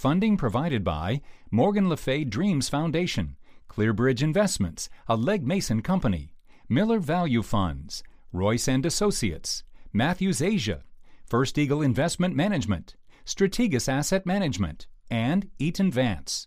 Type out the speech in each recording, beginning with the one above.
Funding provided by Morgan Le Fay Dreams Foundation, Clearbridge Investments, a Legg Mason company, Miller Value Funds, Royce and Associates, Matthews Asia, First Eagle Investment Management, Strategas Asset Management, and Eaton Vance.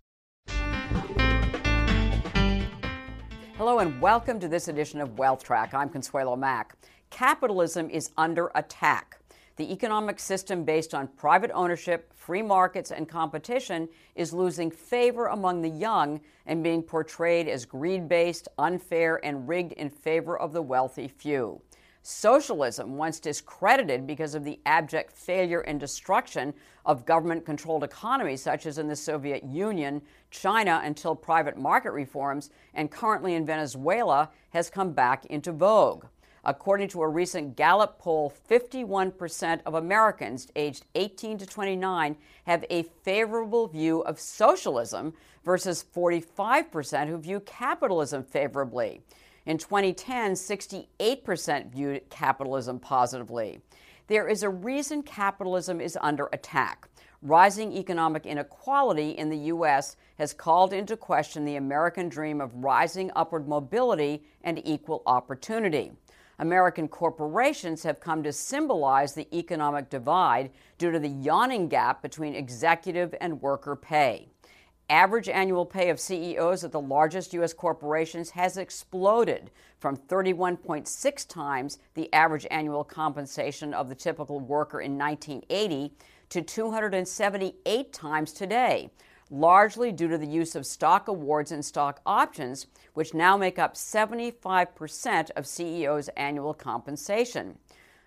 Hello and welcome to this edition of Wealth Track. I'm Consuelo Mack. Capitalism is under attack. The economic system based on private ownership, free markets, and competition is losing favor among the young and being portrayed as greed based, unfair, and rigged in favor of the wealthy few. Socialism, once discredited because of the abject failure and destruction of government controlled economies such as in the Soviet Union, China until private market reforms, and currently in Venezuela, has come back into vogue. According to a recent Gallup poll, 51% of Americans aged 18 to 29 have a favorable view of socialism versus 45% who view capitalism favorably. In 2010, 68% viewed capitalism positively. There is a reason capitalism is under attack. Rising economic inequality in the U.S. has called into question the American dream of rising upward mobility and equal opportunity. American corporations have come to symbolize the economic divide due to the yawning gap between executive and worker pay. Average annual pay of CEOs at the largest U.S. corporations has exploded from 31.6 times the average annual compensation of the typical worker in 1980 to 278 times today, largely due to the use of stock awards and stock options, which now make up 75% of CEOs' annual compensation.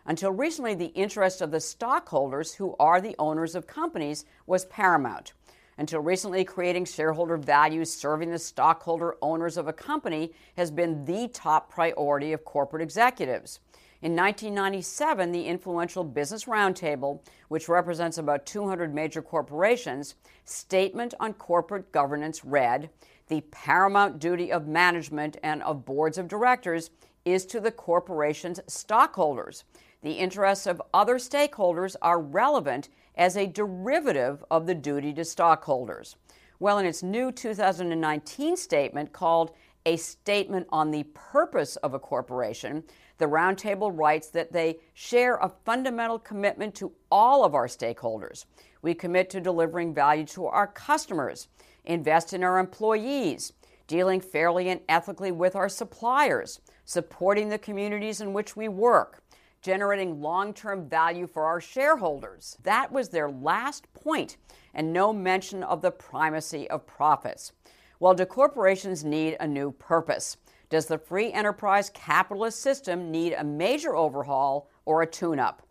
Until recently, the interest of the stockholders, who are the owners of companies, was paramount. Until recently, creating shareholder value serving the stockholder owners of a company has been the top priority of corporate executives. In 1997, the influential Business Roundtable, which represents about 200 major corporations, statement on corporate governance read The paramount duty of management and of boards of directors is to the corporation's stockholders. The interests of other stakeholders are relevant as a derivative of the duty to stockholders. Well, in its new 2019 statement called A Statement on the Purpose of a Corporation, the Roundtable writes that they share a fundamental commitment to all of our stakeholders. We commit to delivering value to our customers, invest in our employees, dealing fairly and ethically with our suppliers, supporting the communities in which we work, generating long term value for our shareholders. That was their last point, and no mention of the primacy of profits. Well, do corporations need a new purpose? Does the free enterprise capitalist system need a major overhaul or a tune up?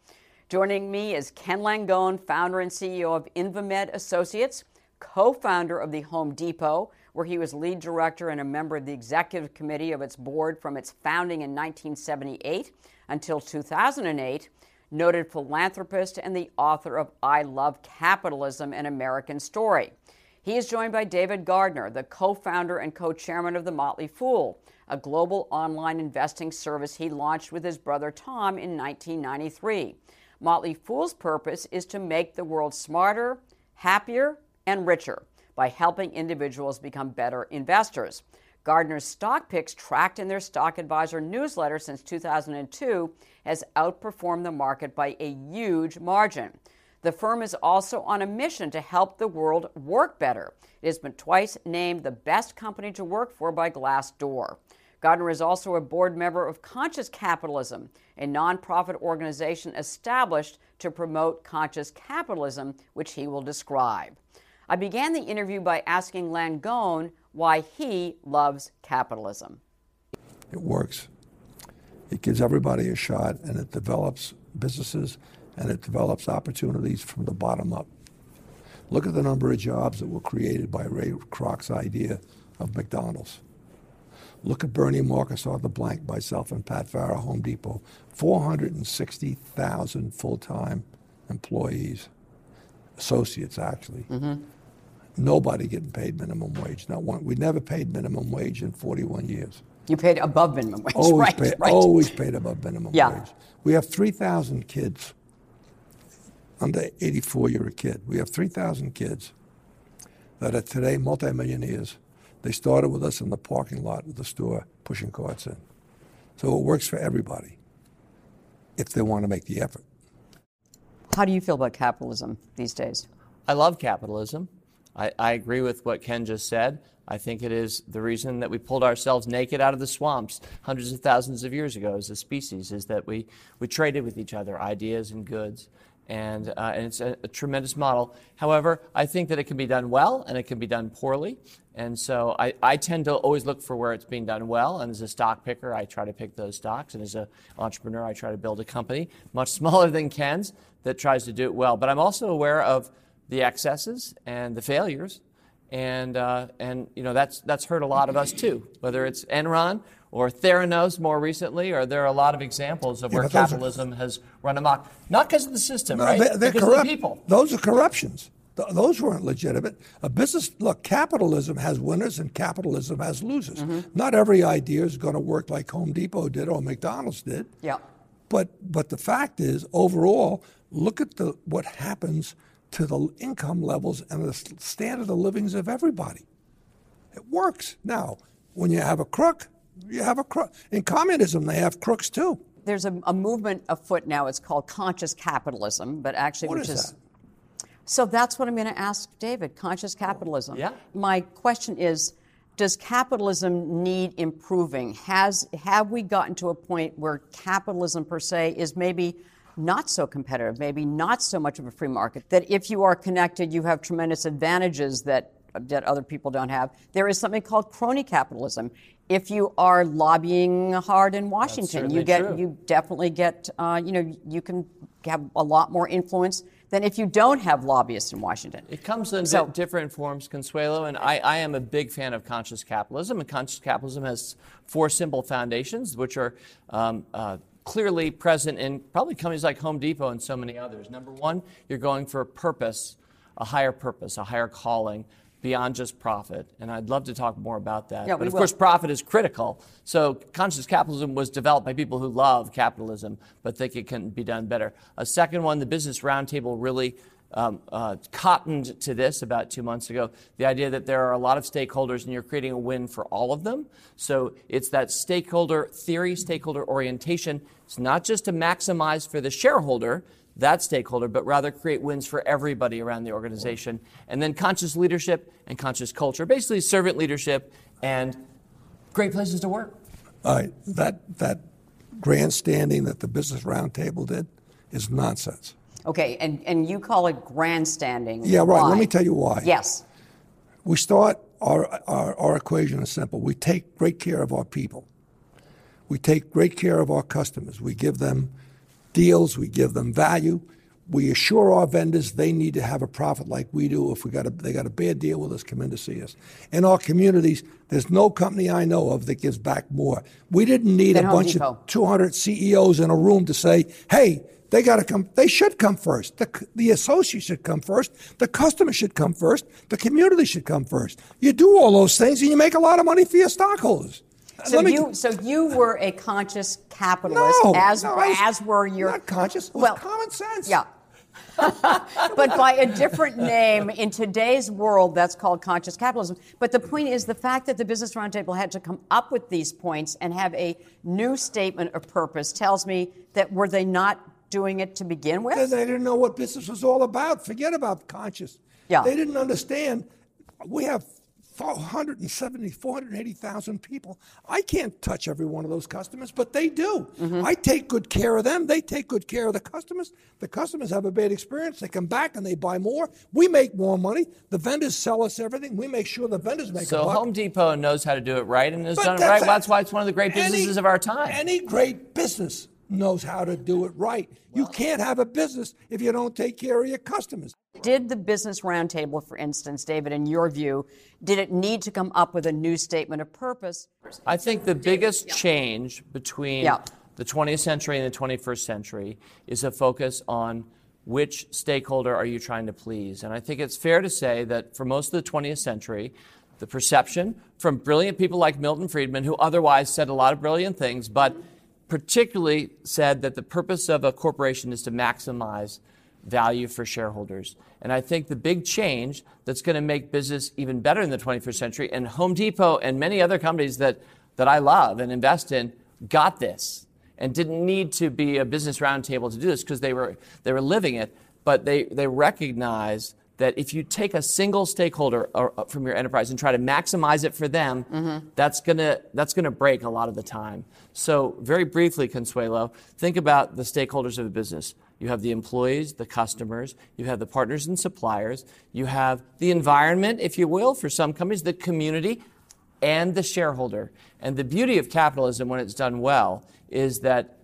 Joining me is Ken Langone, founder and CEO of Invemed Associates, co founder of the Home Depot, where he was lead director and a member of the executive committee of its board from its founding in 1978 until 2008, noted philanthropist and the author of I Love Capitalism An American Story. He is joined by David Gardner, the co founder and co chairman of The Motley Fool, a global online investing service he launched with his brother Tom in 1993. Motley Fool's purpose is to make the world smarter, happier, and richer by helping individuals become better investors. Gardner's stock picks, tracked in their Stock Advisor newsletter since 2002, has outperformed the market by a huge margin. The firm is also on a mission to help the world work better. It has been twice named the best company to work for by Glassdoor. Gardner is also a board member of Conscious Capitalism, a nonprofit organization established to promote conscious capitalism, which he will describe. I began the interview by asking Langone why he loves capitalism. It works. It gives everybody a shot and it develops businesses and it develops opportunities from the bottom up. Look at the number of jobs that were created by Ray Kroc's idea of McDonald's. Look at Bernie Marcus Arthur Blank, myself and Pat Farrah, Home Depot. 460,000 full-time employees, associates actually. Mm-hmm. Nobody getting paid minimum wage. Not one. We never paid minimum wage in 41 years. You paid above minimum wage, always right? Paid, right. Always paid above minimum yeah. wage. We have 3,000 kids under 84. You're a kid. We have 3,000 kids that are today multimillionaires. They started with us in the parking lot of the store, pushing carts in. So it works for everybody if they want to make the effort. How do you feel about capitalism these days? I love capitalism. I, I, agree with what Ken just said. I think it is the reason that we pulled ourselves naked out of the swamps hundreds of thousands of years ago as a species, is that we, we traded with each other ideas and goods. And, uh, and it's a, a, tremendous model. However, I think that it can be done well and it can be done poorly. And so I, I tend to always look for where it's being done well. And as a stock picker, I try to pick those stocks. And as an entrepreneur, I try to build a company much smaller than Ken's that tries to do it well. But I'm also aware of the excesses and the failures. And, uh, and you know, that's, that's hurt a lot of us too, whether it's Enron or Theranos more recently, or there are a lot of examples of yeah, where capitalism are, has run amok. Not because of the system, no, right? They, they're because corrupt. of the people. Those are corruptions. Th- those weren't legitimate. A business, look, capitalism has winners and capitalism has losers. Mm-hmm. Not every idea is going to work like Home Depot did or McDonald's did. Yeah. But, but the fact is, overall, look at the, what happens to the income levels and the standard of livings of everybody. It works. Now, when you have a crook, you have a crook. In communism, they have crooks too. There's a, a movement afoot now. It's called conscious capitalism, but actually, what which is, is so that's what I'm going to ask David. Conscious oh, capitalism. Yeah. My question is. Does capitalism need improving? Has have we gotten to a point where capitalism per se is maybe not so competitive, maybe not so much of a free market, that if you are connected, you have tremendous advantages that, that other people don't have. There is something called crony capitalism. If you are lobbying hard in Washington, you get true. you definitely get uh, you know you can have a lot more influence than if you don't have lobbyists in Washington. It comes in so, different forms, Consuelo, and I, I, am a big fan of conscious capitalism. And conscious capitalism has four simple foundations, which are um, uh, clearly present in probably companies like Home Depot and so many others. Number one, you're going for a purpose, a higher purpose, a higher calling beyond just profit. And I'd love to talk more about that. Yeah, but of will. course, profit is critical. So conscious capitalism was developed by people who love capitalism, but think it can be done better. A second one, the Business Roundtable really um, uh, cottoned to this about two months ago the idea that there are a lot of stakeholders and you're creating a win for all of them. So it's that stakeholder theory, stakeholder orientation. It's not just to maximize for the shareholder, that stakeholder, but rather create wins for everybody around the organization. And then conscious leadership and conscious culture, basically servant leadership and great places to work. All right, that, that grandstanding that the Business Roundtable did is nonsense. Okay, and, and you call it grandstanding. Yeah, right. Why? Let me tell you why. Yes. We start, our, our, our equation is simple. We take great care of our people. We take great care of our customers. We give them deals, we give them value. We assure our vendors they need to have a profit like we do. If we got a, they got a bad deal with us, come in to see us. In our communities, there's no company I know of that gives back more. We didn't need Than a Home bunch Depot. of 200 CEOs in a room to say, "Hey, they got to come. They should come first. The, the associate should come first. The customer should come first. The community should come first. You do all those things, and you make a lot of money for your stockhold's. So you, so you were a conscious capitalist, no, as no, was as were your not conscious. Well, common sense. Yeah. but by a different name in today's world, that's called conscious capitalism. But the point is the fact that the Business Roundtable had to come up with these points and have a new statement of purpose tells me that were they not doing it to begin with? They didn't know what business was all about. Forget about conscious. Yeah. They didn't understand. We have 470, 480,000 people. I can't touch every one of those customers, but they do. Mm-hmm. I take good care of them. They take good care of the customers. The customers have a bad experience. They come back and they buy more. We make more money. The vendors sell us everything. We make sure the vendors make So. Home Depot knows how to do it right and has But done it right. a- That's why it's one of the great businesses any- of our time. Any great business knows how to do it right. you can't have a business if you don't take care of your customers. Did the Business Roundtable, for instance, David, in your view, did it need to come up with a new statement of purpose? I think the biggest change between Yeah. the 20th century and the 21st century is a focus on which stakeholder are you trying to please. And I think it's fair to say that for most of the 20th century, the perception from brilliant people like Milton Friedman, who otherwise said a lot of brilliant things, but particularly said that the purpose of a corporation is to maximize value for shareholders. And I think the big change that's going to make business even better in the 21st century, and Home Depot and many other companies that, that I love and invest in got this and didn't need to be a business roundtable to do this because they were, they were living it, but they, they recognized that if you take a single stakeholder uh, uh, from your enterprise and try to maximize it for them, mm-hmm. that's gonna that's gonna break a lot of the time. So very briefly, Consuelo, think about the stakeholders of a business. You have the employees, the customers, you have the partners and suppliers, you have the environment, if you will, for some companies, the community, and the shareholder. And the beauty of capitalism when it's done well is that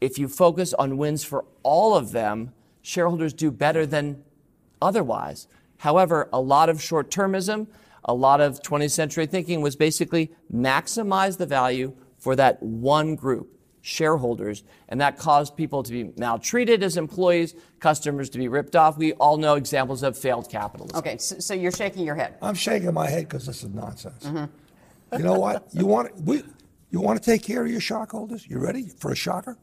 if you focus on wins for all of them, shareholders do better than otherwise. However, a lot of short termism, a lot of 20th century thinking was basically maximize the value for that one group, shareholders, and that caused people to be maltreated as employees, customers to be ripped off. We all know examples of failed capitalism. Okay, so, so you're shaking your head. I'm shaking my head because this is nonsense. Mm-hmm. You know what? You want we, you want to take care of your shockholders? You ready for a shocker?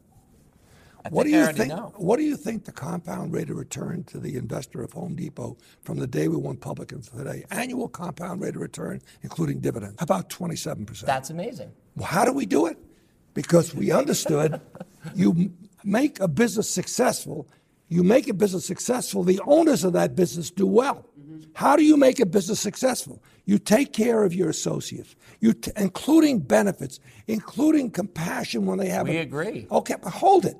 I what do you think? Know. What do you think the compound rate of return to the investor of Home Depot from the day we went public and today? Annual compound rate of return, including dividends, about twenty-seven percent. That's amazing. Well, how do we do it? Because we understood you make a business successful. You make a business successful. The owners of that business do well. Mm-hmm. How do you make a business successful? You take care of your associates, you t- including benefits, including compassion when they have. We a, agree. Okay, but hold it.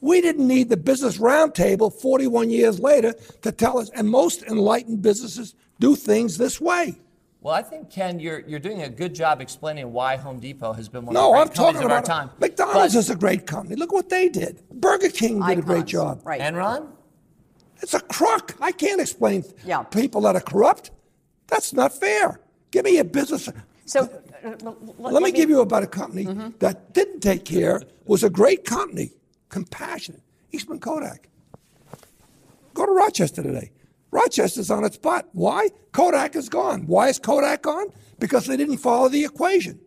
We didn't need the business roundtable 41 years later to tell us, and most enlightened businesses do things this way. Well, I think Ken, you're you're doing a good job explaining why Home Depot has been one no, of the great I'm companies of our time. McDonald's but, is a great company. Look what they did. Burger King did icons, a great job. Right. Enron? It's a crook. I can't explain yeah. people that are corrupt. That's not fair. Give me a business. So uh, let, let, me, me give you about a company mm-hmm. that didn't take care, was a great company compassionate. Eastman Kodak. Go to Rochester today. Rochester's on its butt. Why? Kodak is gone. Why is Kodak gone? Because they didn't follow the equation.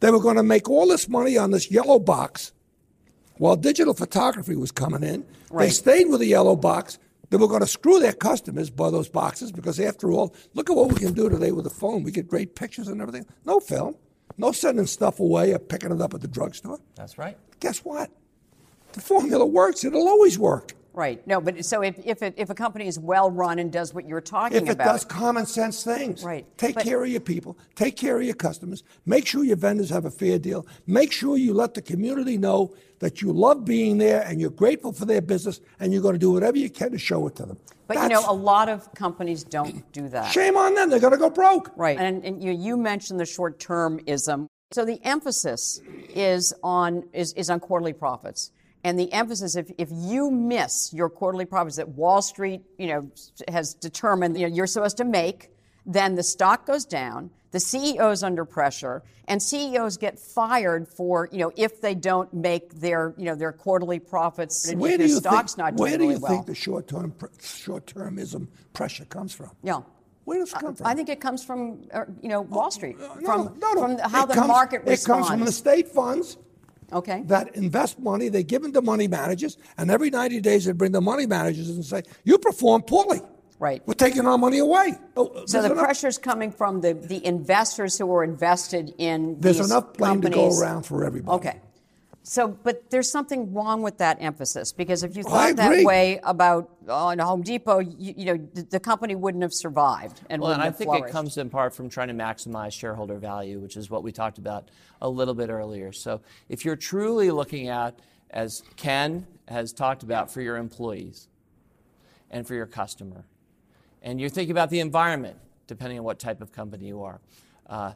They were going to make all this money on this yellow box while digital photography was coming in. Right. They stayed with the yellow box. They were going to screw their customers by those boxes because, after all, look at what we can do today with the phone. We get great pictures and everything. No film. No sending stuff away or picking it up at the drugstore. That's right. Guess what? The formula works. It'll always work. Right. No, but so if if, it, if a company is well run and does what you're talking about, if it about, does common sense things, right? Take but, care of your people. Take care of your customers. Make sure your vendors have a fair deal. Make sure you let the community know that you love being there and you're grateful for their business and you're going to do whatever you can to show it to them. But That's, you know, a lot of companies don't do that. Shame on them. They're going to go broke. Right. And, and you, you mentioned the short termism. So the emphasis is on is, is on quarterly profits. And the emphasis, if, if you miss your quarterly profits that Wall Street, you know, has determined you know, you're supposed to make, then the stock goes down, the CEO is under pressure, and CEOs get fired for, you know, if they don't make their, you know, their quarterly profits and where do you stock's think, not doing Where do you think the short-term short-termism pressure comes from? Yeah. Where does it come from? I think it comes from, uh, you know, Wall Street, no, from, no, no. from how it the comes, market responds. It comes from the state funds Okay. That invest money, they give them to money managers, and every 90 days they bring the money managers and say, You perform poorly. Right. We're taking our money away. Oh, so the enough, pressure's coming from the, the investors who are invested in There's enough blame companies. to go around for everybody. Okay. So, but there's something wrong with that emphasis because if you thought that way about uh, Home Depot, you, you know, the, the, company wouldn't have survived and well, and I think flourished. it comes in part from trying to maximize shareholder value, which is what we talked about a little bit earlier. So, if you're truly looking at, as Ken has talked about, for your employees and for your customer, and you're thinking about the environment, depending on what type of company you are. Uh,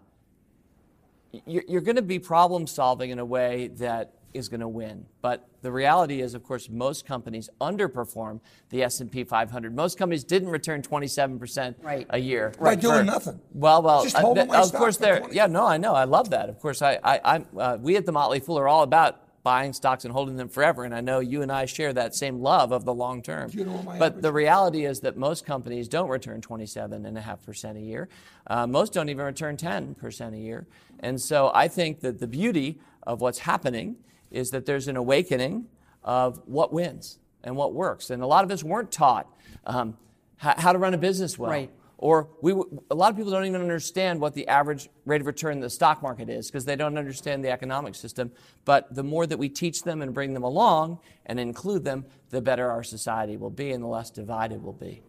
you're, you're going to be problem solving in a way that is going to win. But the reality is, of course, most companies underperform the S&P 500. Most companies didn't return 27% right. a year. By right. doing nothing. Well, well, Just uh, th- of course, they're, yeah, no, I know. I love that. Of course, I, I, I uh, we at the Motley Fool are all about buying stocks and holding them forever. And I know you and I share that same love of the long term. You know but the reality is that most companies don't return 27.5% a year. Uh, most don't even return 10% a year. And so I think that the beauty of what's happening is that there's an awakening of what wins. and what works. And a lot of us weren't taught um, how, how, to run a business well. Right. Or we, a lot of people don't even understand what the average rate of return in the stock market is because they don't understand the economic system. But the more that we teach them and bring them along and include them, the better our society will be and the less divided we'll be.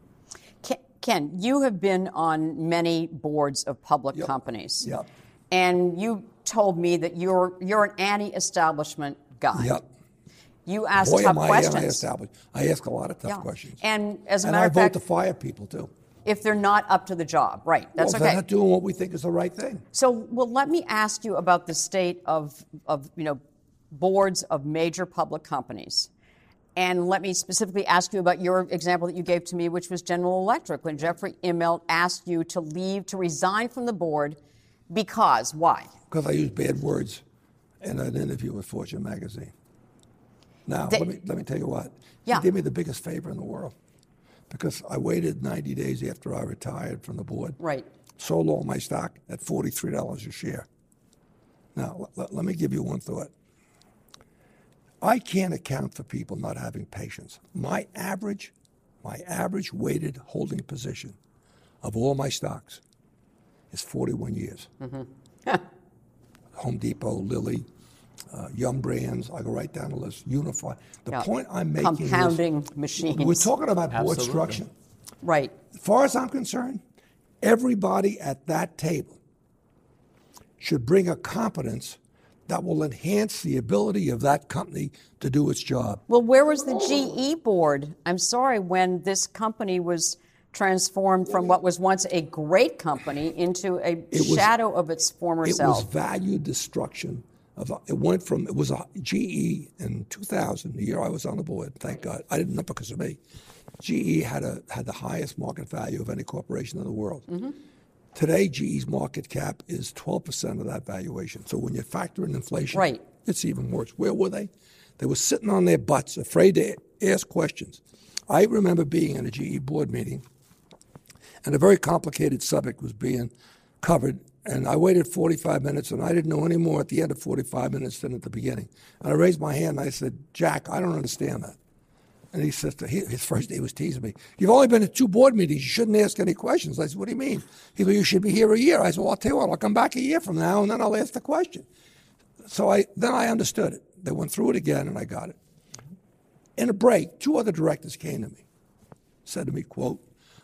Ken, you have been on many boards of public yep. companies. Yep. And you told me that you're you're an anti-establishment guy. Yep. You ask Boy, tough am I questions. I ask a lot of tough yeah. questions. And as a and matter I of fact, I vote to fire people too. If they're not up to the job, right? That's well, okay. They're not doing what we think is the right thing. So, well, let me ask you about the state of of you know boards of major public companies. And let me specifically ask you about your example that you gave to me, which was General Electric, when Jeffrey Immelt asked you to leave, to resign from the board because, why? Because I used bad words in an interview with Fortune magazine. Now, They- let, me, let me tell you what. Yeah. He did me the biggest favor in the world because I waited 90 days after I retired from the board. Right. Sold all my stock at $43 a share. Now, let, let me give you one thought. I can't account for people not having patience. My average, my average weighted holding position of all my stocks is 41 years. Home Depot, Lilly, uh, Yum Brands, I go right down the list, Unify. The Yeah. point I'm making Compounding is machines. we're talking about board structure. Right. As far as I'm concerned, everybody at that table should bring a competence that will enhance the ability of that company to do its job. Well, where was the GE board? I'm sorry, when this company was transformed from what was once a great company into a was- shadow of its former It self. It was value destruction. Of, it went from, it was a GE in 2000, the year I was on the board, thank God. I didn't know because of me. GE had, a, had the highest market value of any corporation in the world. Mm-hmm. Today, GE's market cap is 12% of that valuation. So when you factor in inflation, Right. it's even worse. Where were they? They were sitting on their butts, afraid to ask questions. I remember being in a GE board meeting, and a very complicated subject was being covered. And I waited 45 minutes, and I didn't know any more at the end of 45 minutes than at the beginning. And I raised my hand and I said, Jack, I don't understand that. And he says, to, he, his first day was teasing me. You've only been to two board meetings. You shouldn't ask any questions. I said, What do you mean? He said, You should be here a year. I said, Well, I'll tell you what, I'll come back a year from now and then I'll ask the question. So I, then I understood it. They went through it again and I got it. In a break, two other directors came to me, said to me, quote,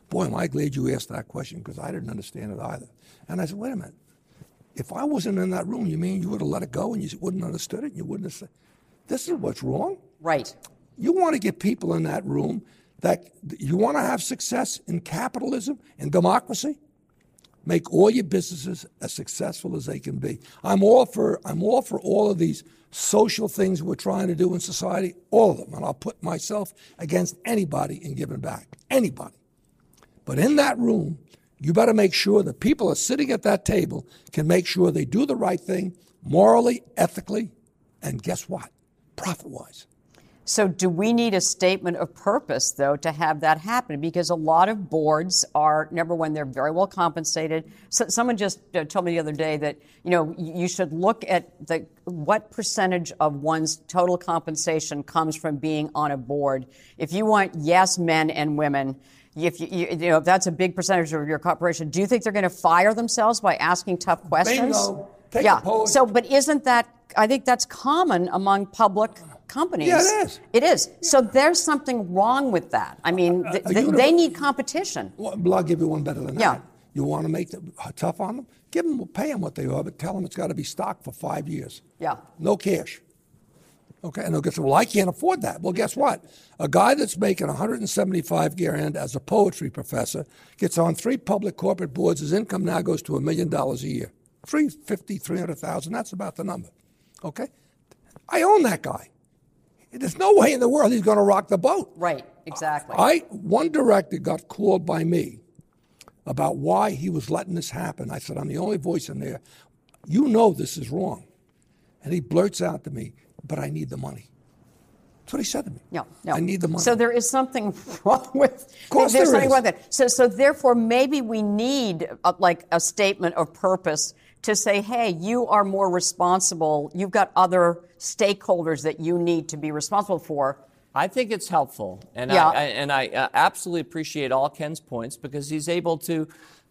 Boy, am I glad you asked that question because I didn't understand it either. And I said, Wait a minute. If I wasn't in that room, you mean you would have let it go and you wouldn't have understood it? And you wouldn't have said, This is what's wrong. right. You want to get people in that room that you want to have success in capitalism and democracy. Make all your businesses as successful as they can be. I'm all for I'm all for all of these social things we're trying to do in society, all of them, and I'll put myself against anybody in giving back. Anybody. But in that room, you better make sure the people are sitting at that table can make sure they do the right thing morally, ethically, and guess what? Profit wise. So, do we need a statement of purpose, though, to have that happen? Because a lot of boards are, number one, they're very well compensated. So, someone just uh, told me the other day that you know you should look at the what percentage of one's total compensation comes from being on a board. If you want yes men and women, if you, you, you know if that's a big percentage of your corporation, do you think they're going to fire themselves by asking tough questions? Bingo. Take yeah. So, but isn't that? I think that's common among public companies. Yeah, it is. It is. So there's something wrong with that. I mean, th- Uh, th- they need competition. Well, I'll give you one better than Yeah. that. You want to make it tough on them? Give them, pay them what they owe, but tell them it's got to be stock for five years. Yeah. No cash. Okay, and they'll get, well, I can't afford that. Well, guess what? A guy that's making 175 grand as a poetry professor gets on three public corporate boards. His income now goes to a million dollars a year. 350, 300,000, that's about the number. Okay? I own that guy. There's no way in the world he's going to rock the boat. Right. Exactly. I one director got called by me about why he was letting this happen. I said, I'm the only voice in there. You know this is wrong. And he blurts out to me, but I need the money. That's what he said to me. no, no. I need the money. So there is something wrong with. Of course there's there something is. wrong with that. So, so therefore, maybe we need a, like a statement of purpose to say, hey, you are more responsible. You've got other stakeholders that you need to be responsible for. I think it's helpful, and Yeah. I, I and I uh, absolutely appreciate all Ken's points because he's able to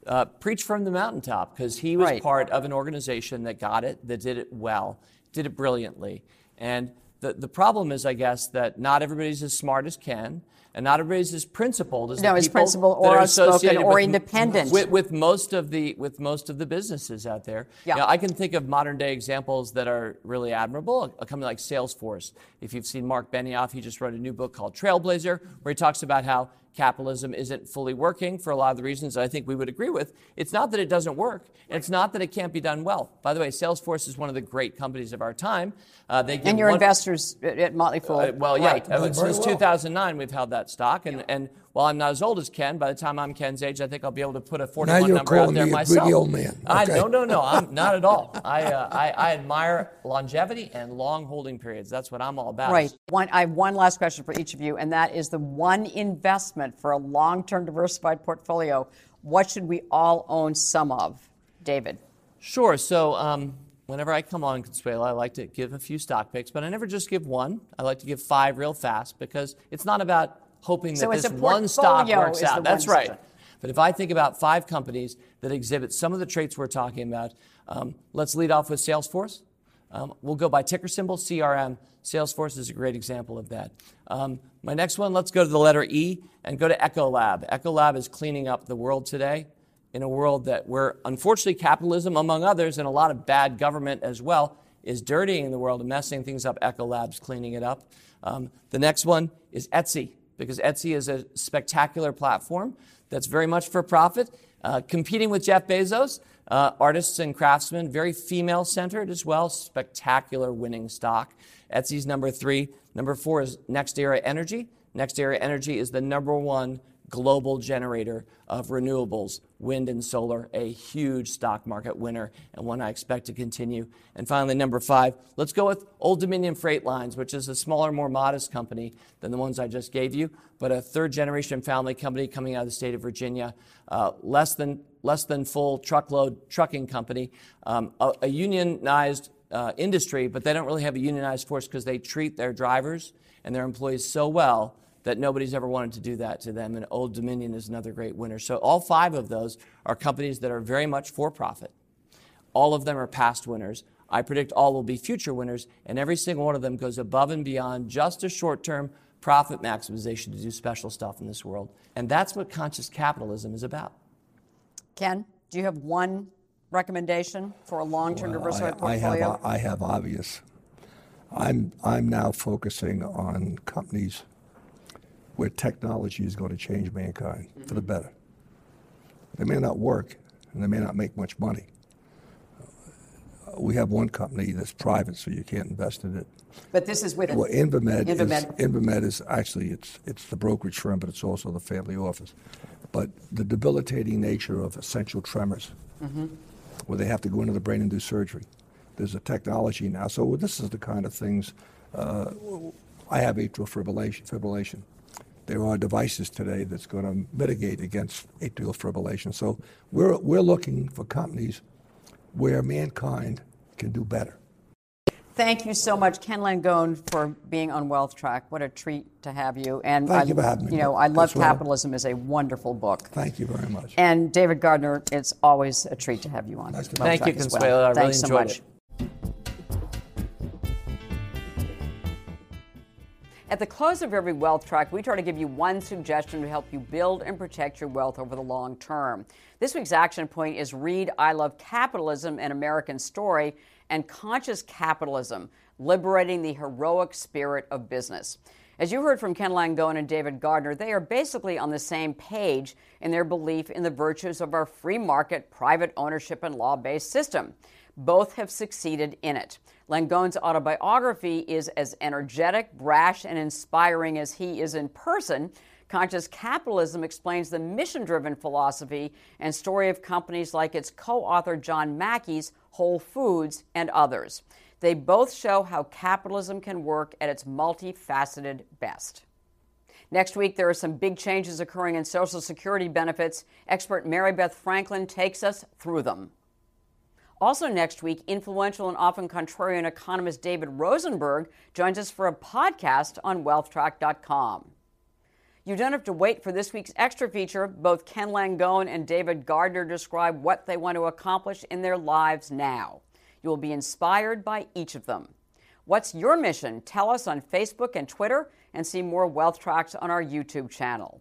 uh, preach from the mountaintop because he was Right. part of an organization that got it, that did it well, did it brilliantly, and the the problem is, I guess, that not everybody's as smart as Ken. And not everybody's as principled as No, the as people principled that or are associated or with- independent. With, with most of the with most of the businesses out there. Yeah. You know, I can think of modern day examples that are really admirable. A company like Salesforce. If you've seen Marc Benioff, he just wrote a new book called Trailblazer, where he talks about how capitalism isn't fully working for a lot of the reasons that I think we would agree with. It's not that it doesn't work. and It's not that it can't be done well. By the way, Salesforce is one of the great companies of our time. Uh, they give And your one- investors at at Motley Fool. uh, well, yeah. Right. uh, Doing very since well. 2009, we've held that stock, and, and while I'm not as old as Ken, by the time I'm Ken's age, I think I'll be able to put a 41 you're number out calling there me a myself. greedy old man. I, Okay. no, no, no. I'm not at all. I, uh, I, I admire longevity and long holding periods. That's what I'm all about. Right. One, I have one last question for each of you, and that is the one investment for a long term diversified portfolio. What should we all own some of? David. Sure. So um, whenever I come on Consuelo, I like to give a few stock picks, but I never just give one. I like to give five real fast because it's not about hoping So that this one stock works out. That's right. stock. But if I think about five companies that exhibit some of the traits we're talking about, um, let's lead off with Salesforce. Um, we'll go by ticker symbol CRM. Salesforce is a great example of that. Um, my next one, let's go to the letter E and go to Ecolab. Ecolab is cleaning up the world today in a world that where unfortunately capitalism, among others, and a lot of bad government as well, is dirtying the world and messing things up. Ecolab's cleaning it up. Um, the next one is Etsy, because Etsy is a spectacular platform that's very much for profit, uh, competing with Jeff Bezos. Uh, artists and craftsmen, very female centered as well, spectacular winning stock. Etsy's number three. Number four is NextEra Energy. NextEra Energy is the number one global generator of renewables, wind and solar, a huge stock market winner and one I expect to continue. And finally, number five, let's go with Old Dominion Freight Lines, which is a smaller, more modest company than the ones I just gave you, but a third generation family company coming out of the state of Virginia, uh, less than less than full truckload trucking company, um, a, a unionized uh, industry, but they don't really have a unionized force because they treat their drivers and their employees so well that nobody's ever wanted to do that to them. And Old Dominion is another great winner. So all five of those are companies that are very much for profit. All of them are past winners. I predict all will be future winners, and every single one of them goes above and beyond just a short term profit maximization to do special stuff in this world. And that's what conscious capitalism is about. Ken, do you have one recommendation for a long term diversified I, I have? I have obvious. I'm I'm now focusing on companies where technology is going to change mankind for the better. They may not work and they may not make much money. Uh, We have one company that's private, so you can't invest in it. but this is with Well, Invemed, Invemed. Is, Invemed is actually it's it's the brokerage firm, but it's also the family office. But the debilitating nature of essential tremors, where they have to go into the brain and do surgery. There's a technology now. So this is the kind of things. Uh, I have atrial fibrillation. Fibrillation. There are devices today that's going to mitigate against atrial fibrillation. So we're we're looking for companies where mankind can do better. Thank you so much, Ken Langone, for being on Wealth Track. What a treat to have you. And Thank I, you for having me, You know, I love Consuelo. Capitalism is a wonderful book. Thank you very much. And David Gardner, it's always a treat to have you on. Nice to Thank you, Track as well. Consuelo. I really Thanks so enjoyed much. it. At the close of every wealth track, we try to give you one suggestion to help you build and protect your wealth over the long term. This week's action point is Read I Love Capitalism, an American Story, and Conscious Capitalism, Liberating the Heroic Spirit of Business. As you heard from Ken Langone and David Gardner, they are basically on the same page in their belief in the virtues of our free market, private ownership, and law based system. Both have succeeded in it. Langone's autobiography is as energetic, brash, and inspiring as he is in person. Conscious Capitalism explains the mission driven philosophy and story of companies like its co author John Mackey's Whole Foods and others. They both show how capitalism can work at its multifaceted best. Next week, there are some big changes occurring in Social Security benefits. Expert Mary Beth Franklin takes us through them. Also, next week, influential and often contrarian economist David Rosenberg joins us for a podcast on wealthtrack.com. You don't have to wait for this week's extra feature. Both Ken Langone and David Gardner describe what they want to accomplish in their lives now. You will be inspired by each of them. What's your mission? Tell us on Facebook and Twitter, and see more Wealth Tracks on our YouTube channel.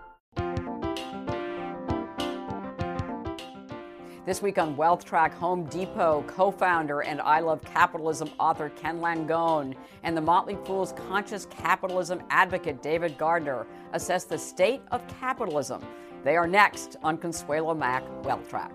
This week on Wealth Track, Home Depot co founder and I Love Capitalism author Ken Langone and the Motley Fool's conscious capitalism advocate David Gardner assess the state of capitalism. They are next on Consuelo Mack Wealth Track.